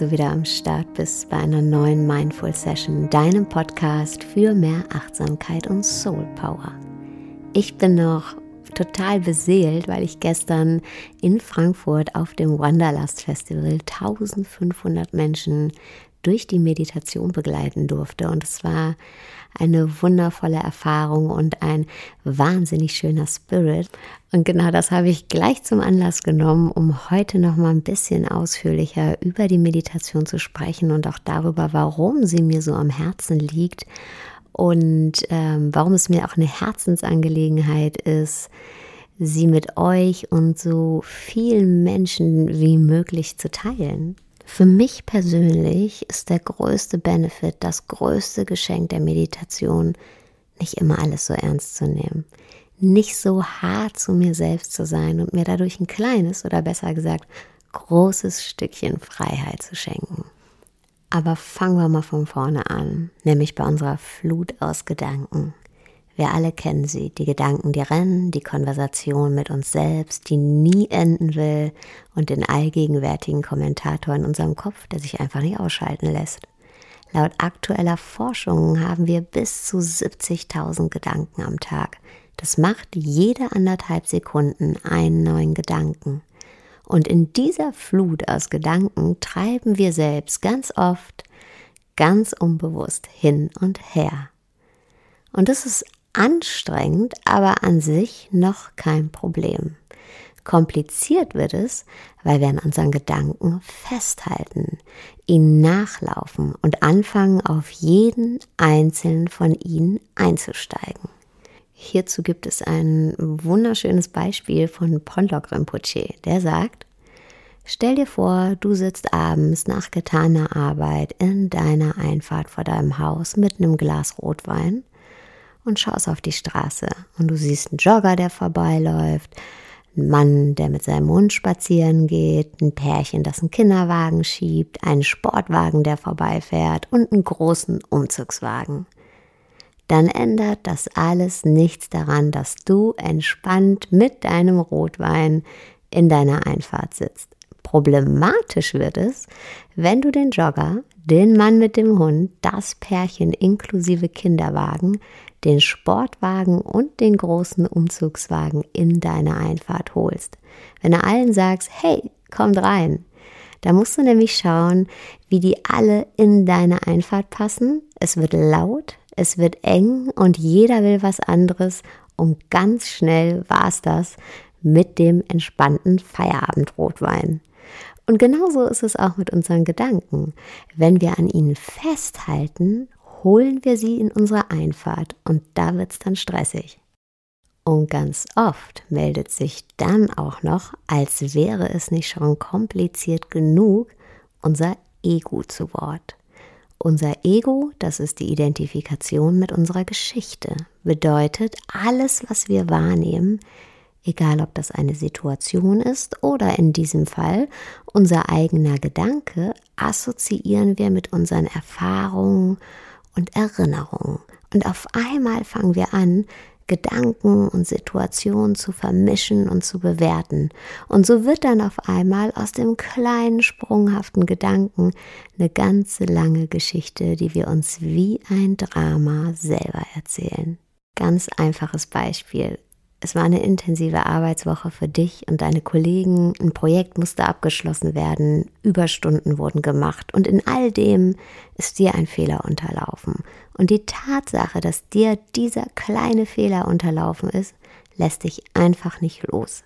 du wieder am Start bist bei einer neuen Mindful Session, deinem Podcast für mehr Achtsamkeit und Soul Power. Ich bin noch total beseelt, weil ich gestern in Frankfurt auf dem Wanderlust Festival 1500 Menschen durch die Meditation begleiten durfte. Und es war eine wundervolle Erfahrung und ein wahnsinnig schöner Spirit. Und genau das habe ich gleich zum Anlass genommen, um heute noch mal ein bisschen ausführlicher über die Meditation zu sprechen und auch darüber, warum sie mir so am Herzen liegt und ähm, warum es mir auch eine Herzensangelegenheit ist, sie mit euch und so vielen Menschen wie möglich zu teilen. Für mich persönlich ist der größte Benefit, das größte Geschenk der Meditation, nicht immer alles so ernst zu nehmen, nicht so hart zu mir selbst zu sein und mir dadurch ein kleines oder besser gesagt großes Stückchen Freiheit zu schenken. Aber fangen wir mal von vorne an, nämlich bei unserer Flut aus Gedanken. Wir alle kennen sie, die Gedanken, die rennen, die Konversation mit uns selbst, die nie enden will und den allgegenwärtigen Kommentator in unserem Kopf, der sich einfach nicht ausschalten lässt. Laut aktueller Forschung haben wir bis zu 70.000 Gedanken am Tag. Das macht jede anderthalb Sekunden einen neuen Gedanken. Und in dieser Flut aus Gedanken treiben wir selbst ganz oft ganz unbewusst hin und her. Und das ist anstrengend, aber an sich noch kein Problem. Kompliziert wird es, weil wir an unseren Gedanken festhalten, ihnen nachlaufen und anfangen, auf jeden einzelnen von ihnen einzusteigen. Hierzu gibt es ein wunderschönes Beispiel von Ponlok Rinpoche, der sagt, Stell dir vor, du sitzt abends nach getaner Arbeit in deiner Einfahrt vor deinem Haus mit einem Glas Rotwein und schaust auf die Straße und du siehst einen Jogger, der vorbeiläuft, einen Mann, der mit seinem Hund spazieren geht, ein Pärchen, das einen Kinderwagen schiebt, einen Sportwagen, der vorbeifährt und einen großen Umzugswagen. Dann ändert das alles nichts daran, dass du entspannt mit deinem Rotwein in deiner Einfahrt sitzt. Problematisch wird es, wenn du den Jogger, den Mann mit dem Hund, das Pärchen inklusive Kinderwagen, den Sportwagen und den großen Umzugswagen in deine Einfahrt holst. Wenn du allen sagst, hey, kommt rein, da musst du nämlich schauen, wie die alle in deine Einfahrt passen. Es wird laut, es wird eng und jeder will was anderes und ganz schnell war es das mit dem entspannten Feierabendrotwein. Und genauso ist es auch mit unseren Gedanken. Wenn wir an ihnen festhalten, holen wir sie in unsere Einfahrt und da wird es dann stressig. Und ganz oft meldet sich dann auch noch, als wäre es nicht schon kompliziert genug, unser Ego zu Wort. Unser Ego, das ist die Identifikation mit unserer Geschichte, bedeutet, alles, was wir wahrnehmen, egal ob das eine Situation ist oder in diesem Fall unser eigener Gedanke, assoziieren wir mit unseren Erfahrungen und Erinnerungen. Und auf einmal fangen wir an, Gedanken und Situationen zu vermischen und zu bewerten. Und so wird dann auf einmal aus dem kleinen, sprunghaften Gedanken eine ganze lange Geschichte, die wir uns wie ein Drama selber erzählen. Ganz einfaches Beispiel. Es war eine intensive Arbeitswoche für dich und deine Kollegen. Ein Projekt musste abgeschlossen werden. Überstunden wurden gemacht. Und in all dem ist dir ein Fehler unterlaufen. Und die Tatsache, dass dir dieser kleine Fehler unterlaufen ist, lässt dich einfach nicht los.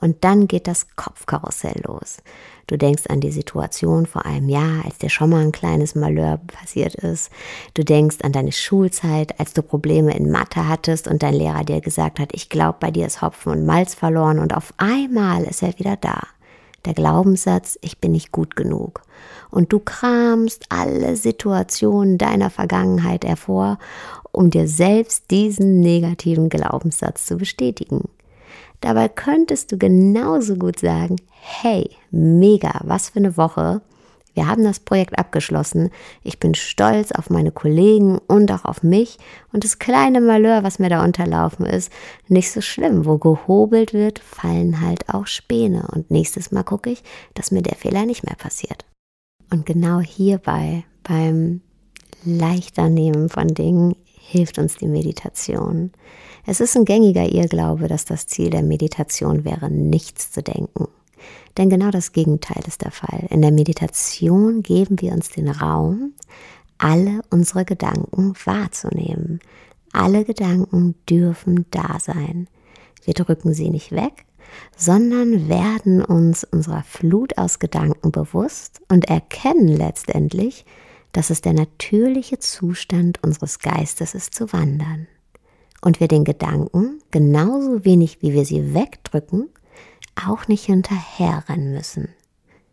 Und dann geht das Kopfkarussell los. Du denkst an die Situation vor einem Jahr, als dir schon mal ein kleines Malheur passiert ist. Du denkst an deine Schulzeit, als du Probleme in Mathe hattest und dein Lehrer dir gesagt hat, ich glaube, bei dir ist Hopfen und Malz verloren und auf einmal ist er wieder da. Der Glaubenssatz, ich bin nicht gut genug. Und du kramst alle Situationen deiner Vergangenheit hervor, um dir selbst diesen negativen Glaubenssatz zu bestätigen. Dabei könntest du genauso gut sagen, hey, mega, was für eine Woche. Wir haben das Projekt abgeschlossen. Ich bin stolz auf meine Kollegen und auch auf mich. Und das kleine Malheur, was mir da unterlaufen ist, nicht so schlimm. Wo gehobelt wird, fallen halt auch Späne. Und nächstes Mal gucke ich, dass mir der Fehler nicht mehr passiert. Und genau hierbei, beim leichter Nehmen von Dingen, hilft uns die Meditation. Es ist ein gängiger Irrglaube, dass das Ziel der Meditation wäre, nichts zu denken. Denn genau das Gegenteil ist der Fall. In der Meditation geben wir uns den Raum, alle unsere Gedanken wahrzunehmen. Alle Gedanken dürfen da sein. Wir drücken sie nicht weg, sondern werden uns unserer Flut aus Gedanken bewusst und erkennen letztendlich, dass es der natürliche Zustand unseres Geistes ist zu wandern. Und wir den Gedanken, genauso wenig wie wir sie wegdrücken, auch nicht hinterherrennen müssen.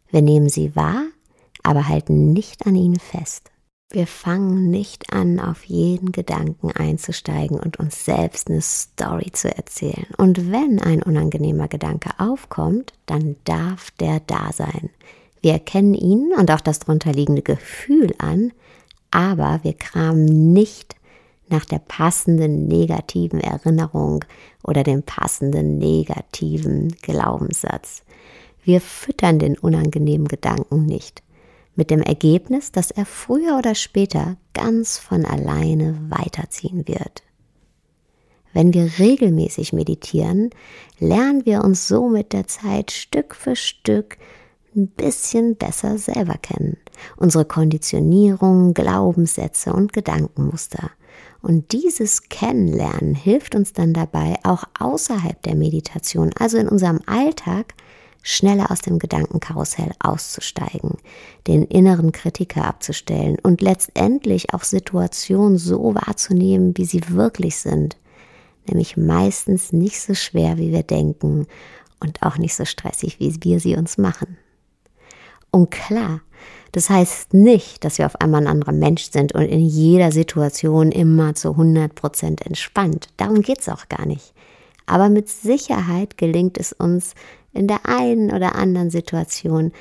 Wir nehmen sie wahr, aber halten nicht an ihnen fest. Wir fangen nicht an, auf jeden Gedanken einzusteigen und uns selbst eine Story zu erzählen. Und wenn ein unangenehmer Gedanke aufkommt, dann darf der da sein. Wir erkennen ihn und auch das darunterliegende Gefühl an, aber wir kramen nicht nach der passenden negativen Erinnerung oder dem passenden negativen Glaubenssatz. Wir füttern den unangenehmen Gedanken nicht mit dem Ergebnis, dass er früher oder später ganz von alleine weiterziehen wird. Wenn wir regelmäßig meditieren, lernen wir uns so mit der Zeit Stück für Stück ein bisschen besser selber kennen. Unsere Konditionierung, Glaubenssätze und Gedankenmuster. Und dieses Kennenlernen hilft uns dann dabei, auch außerhalb der Meditation, also in unserem Alltag, schneller aus dem Gedankenkarussell auszusteigen, den inneren Kritiker abzustellen und letztendlich auch Situationen so wahrzunehmen, wie sie wirklich sind, nämlich meistens nicht so schwer, wie wir denken und auch nicht so stressig, wie wir sie uns machen. Und klar, das heißt nicht, dass wir auf einmal ein anderer Mensch sind und in jeder Situation immer zu 100 Prozent entspannt. Darum geht's auch gar nicht. Aber mit Sicherheit gelingt es uns, in der einen oder anderen Situation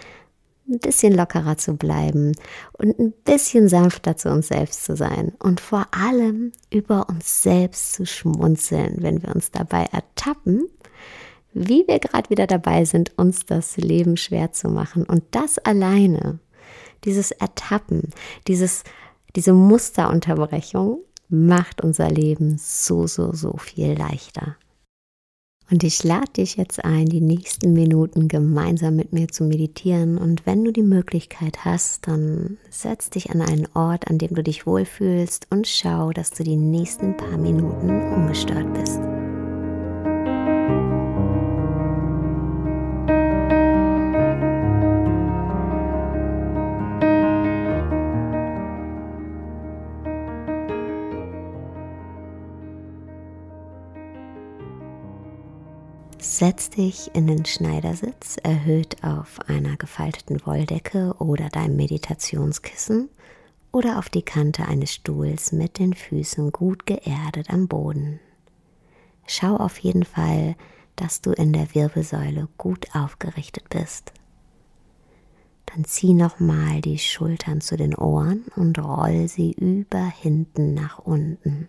ein bisschen lockerer zu bleiben und ein bisschen sanfter zu uns selbst zu sein und vor allem über uns selbst zu schmunzeln, wenn wir uns dabei ertappen, wie wir gerade wieder dabei sind, uns das Leben schwer zu machen. Und das alleine, dieses Ertappen, dieses, diese Musterunterbrechung macht unser Leben so, so, so viel leichter. Und ich lade dich jetzt ein, die nächsten Minuten gemeinsam mit mir zu meditieren. Und wenn du die Möglichkeit hast, dann setz dich an einen Ort, an dem du dich wohlfühlst und schau, dass du die nächsten paar Minuten ungestört bist. Setz dich in den Schneidersitz, erhöht auf einer gefalteten Wolldecke oder deinem Meditationskissen oder auf die Kante eines Stuhls mit den Füßen gut geerdet am Boden. Schau auf jeden Fall, dass du in der Wirbelsäule gut aufgerichtet bist. Dann zieh nochmal die Schultern zu den Ohren und roll sie über hinten nach unten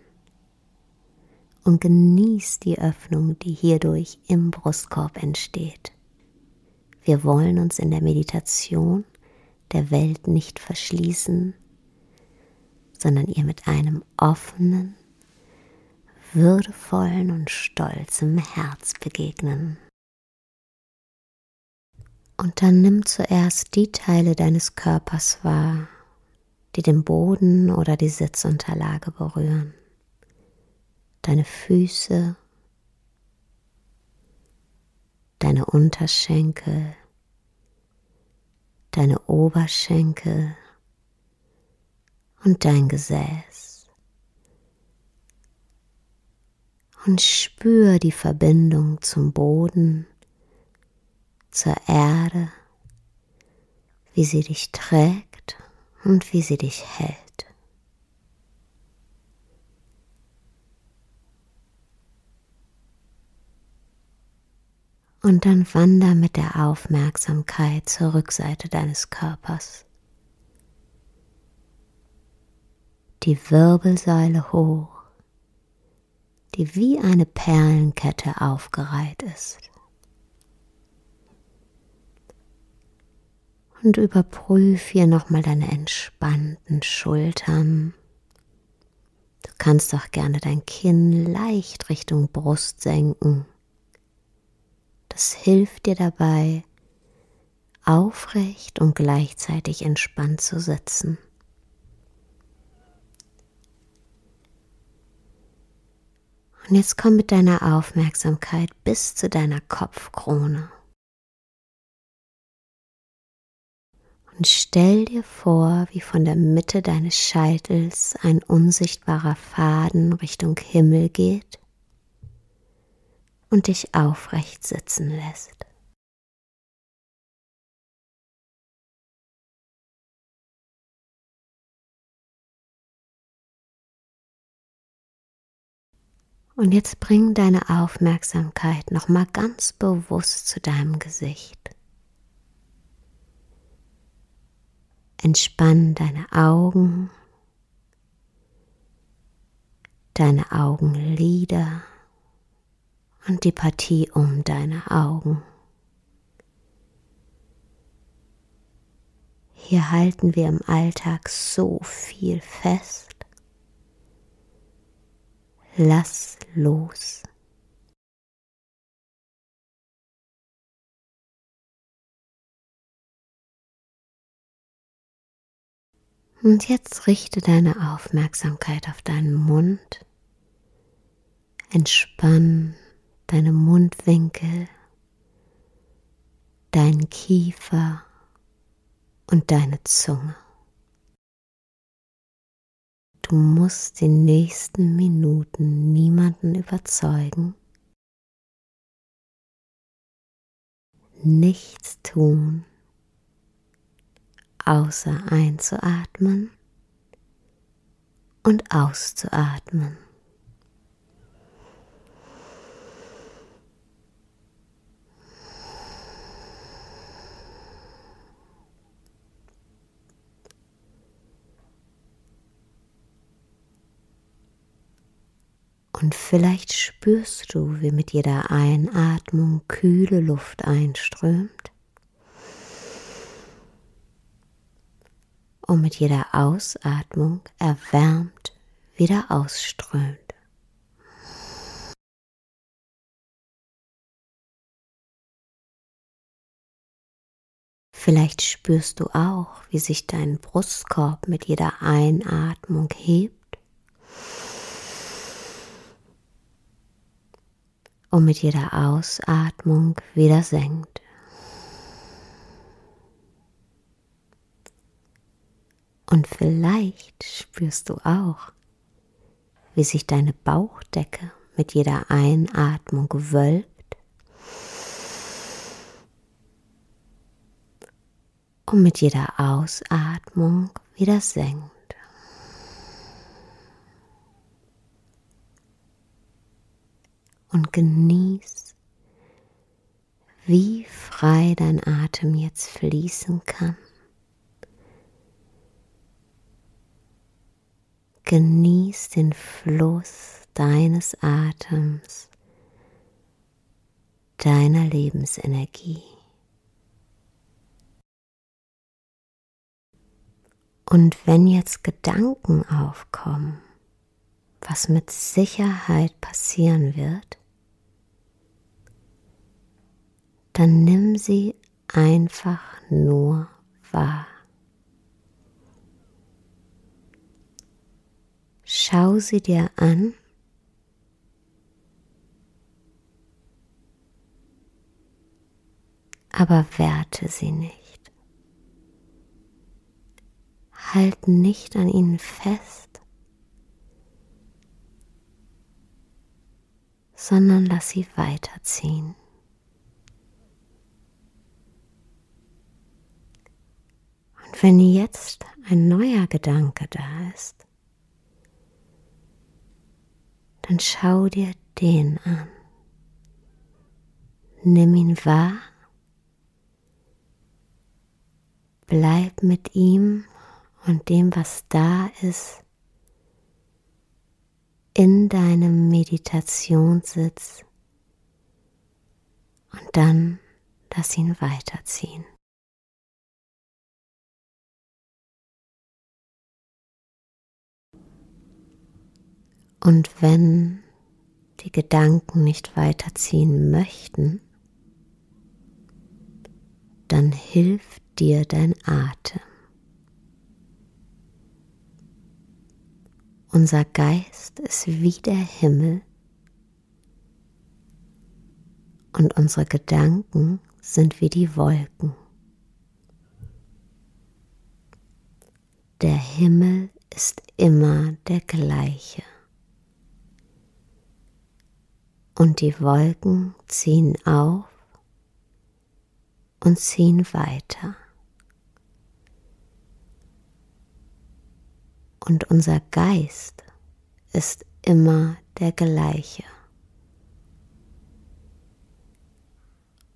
und genieß die Öffnung, die hierdurch im Brustkorb entsteht. Wir wollen uns in der Meditation der Welt nicht verschließen, sondern ihr mit einem offenen, würdevollen und stolzem Herz begegnen. Und dann nimm zuerst die Teile deines Körpers wahr, die den Boden oder die Sitzunterlage berühren deine Füße, deine Unterschenkel, deine Oberschenkel und dein Gesäß. Und spür die Verbindung zum Boden, zur Erde, wie sie dich trägt und wie sie dich hält. Und dann wander mit der Aufmerksamkeit zur Rückseite deines Körpers. Die Wirbelsäule hoch, die wie eine Perlenkette aufgereiht ist. Und überprüf hier nochmal deine entspannten Schultern. Du kannst auch gerne dein Kinn leicht Richtung Brust senken. Das hilft dir dabei, aufrecht und gleichzeitig entspannt zu sitzen. Und jetzt komm mit deiner Aufmerksamkeit bis zu deiner Kopfkrone. Und stell dir vor, wie von der Mitte deines Scheitels ein unsichtbarer Faden Richtung Himmel geht und dich aufrecht sitzen lässt. Und jetzt bring deine Aufmerksamkeit nochmal ganz bewusst zu deinem Gesicht. Entspann deine Augen, deine Augenlider und die Partie um deine Augen. Hier halten wir im Alltag so viel fest. Lass los. Und jetzt richte deine Aufmerksamkeit auf deinen Mund. Entspann deine Mundwinkel, deinen Kiefer und deine Zunge. Du musst die nächsten Minuten niemanden überzeugen, nichts tun, außer einzuatmen und auszuatmen. Und vielleicht spürst du, wie mit jeder Einatmung kühle Luft einströmt und mit jeder Ausatmung erwärmt wieder ausströmt. Vielleicht spürst du auch, wie sich dein Brustkorb mit jeder Einatmung hebt und mit jeder Ausatmung wieder senkt. Und vielleicht spürst du auch, wie sich deine Bauchdecke mit jeder Einatmung wölbt und mit jeder Ausatmung wieder senkt. Und genieß, wie frei dein Atem jetzt fließen kann. Genieß den Fluss deines Atems, deiner Lebensenergie. Und wenn jetzt Gedanken aufkommen, was mit Sicherheit passieren wird, dann nimm sie einfach nur wahr. Schau sie dir an. Aber werte sie nicht. Halt nicht an ihnen fest, sondern lass sie weiterziehen. Und wenn jetzt ein neuer Gedanke da ist, dann schau dir den an. Nimm ihn wahr, bleib mit ihm und dem, was da ist, in deinem Meditationssitz und dann lass ihn weiterziehen. Und wenn die Gedanken nicht weiterziehen möchten, dann hilft dir dein Atem. Unser Geist ist wie der Himmel und unsere Gedanken sind wie die Wolken. Der Himmel ist immer der gleiche. Und die Wolken ziehen auf und ziehen weiter. Und unser Geist ist immer der gleiche.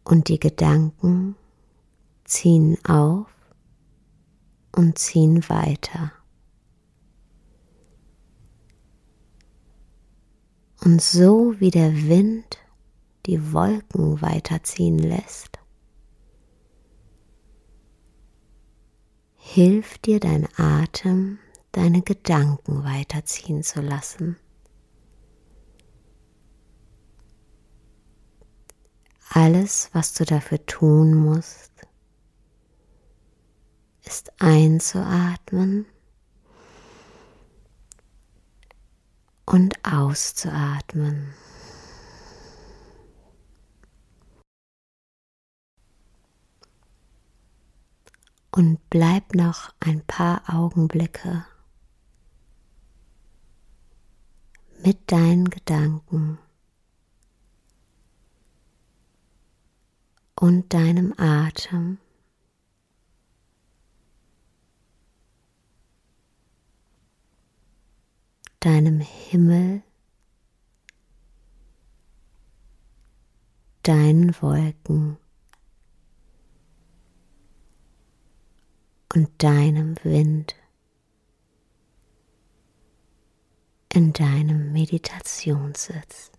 Und die Gedanken ziehen auf und ziehen weiter. Und so wie der Wind die Wolken weiterziehen lässt, hilft dir dein Atem, deine Gedanken weiterziehen zu lassen. Alles, was du dafür tun musst, ist einzuatmen und auszuatmen. Und bleib noch ein paar Augenblicke mit deinen Gedanken und deinem Atem. Deinem Himmel, deinen Wolken und deinem Wind in deinem Meditationssitz.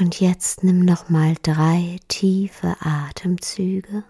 Und jetzt nimm noch mal drei tiefe Atemzüge.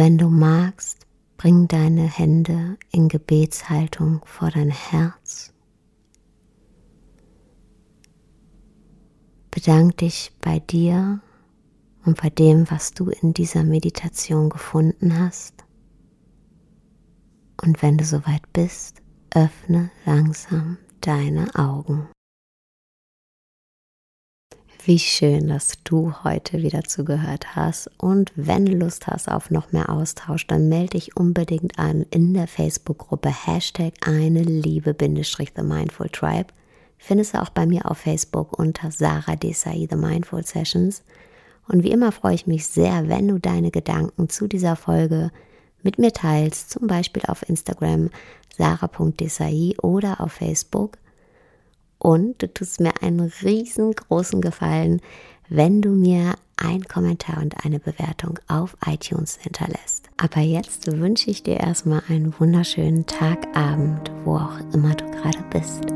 Wenn du magst, bring deine Hände in Gebetshaltung vor dein Herz. Bedank dich bei dir und bei dem, was du in dieser Meditation gefunden hast. Und wenn du soweit bist, öffne langsam deine Augen. Wie schön, dass du heute wieder zugehört hast. Und wenn du Lust hast auf noch mehr Austausch, dann melde dich unbedingt an in der Facebook-Gruppe Hashtag eine Liebe The Mindful Tribe. Findest du auch bei mir auf Facebook unter Sarah Desai The Mindful Sessions. Und wie immer freue ich mich sehr, wenn du deine Gedanken zu dieser Folge mit mir teilst, zum Beispiel auf Instagram sarah.desai oder auf Facebook. Und du tust mir einen riesengroßen Gefallen, wenn du mir einen Kommentar und eine Bewertung auf iTunes hinterlässt. Aber jetzt wünsche ich dir erstmal einen wunderschönen Tag, Abend, wo auch immer du gerade bist.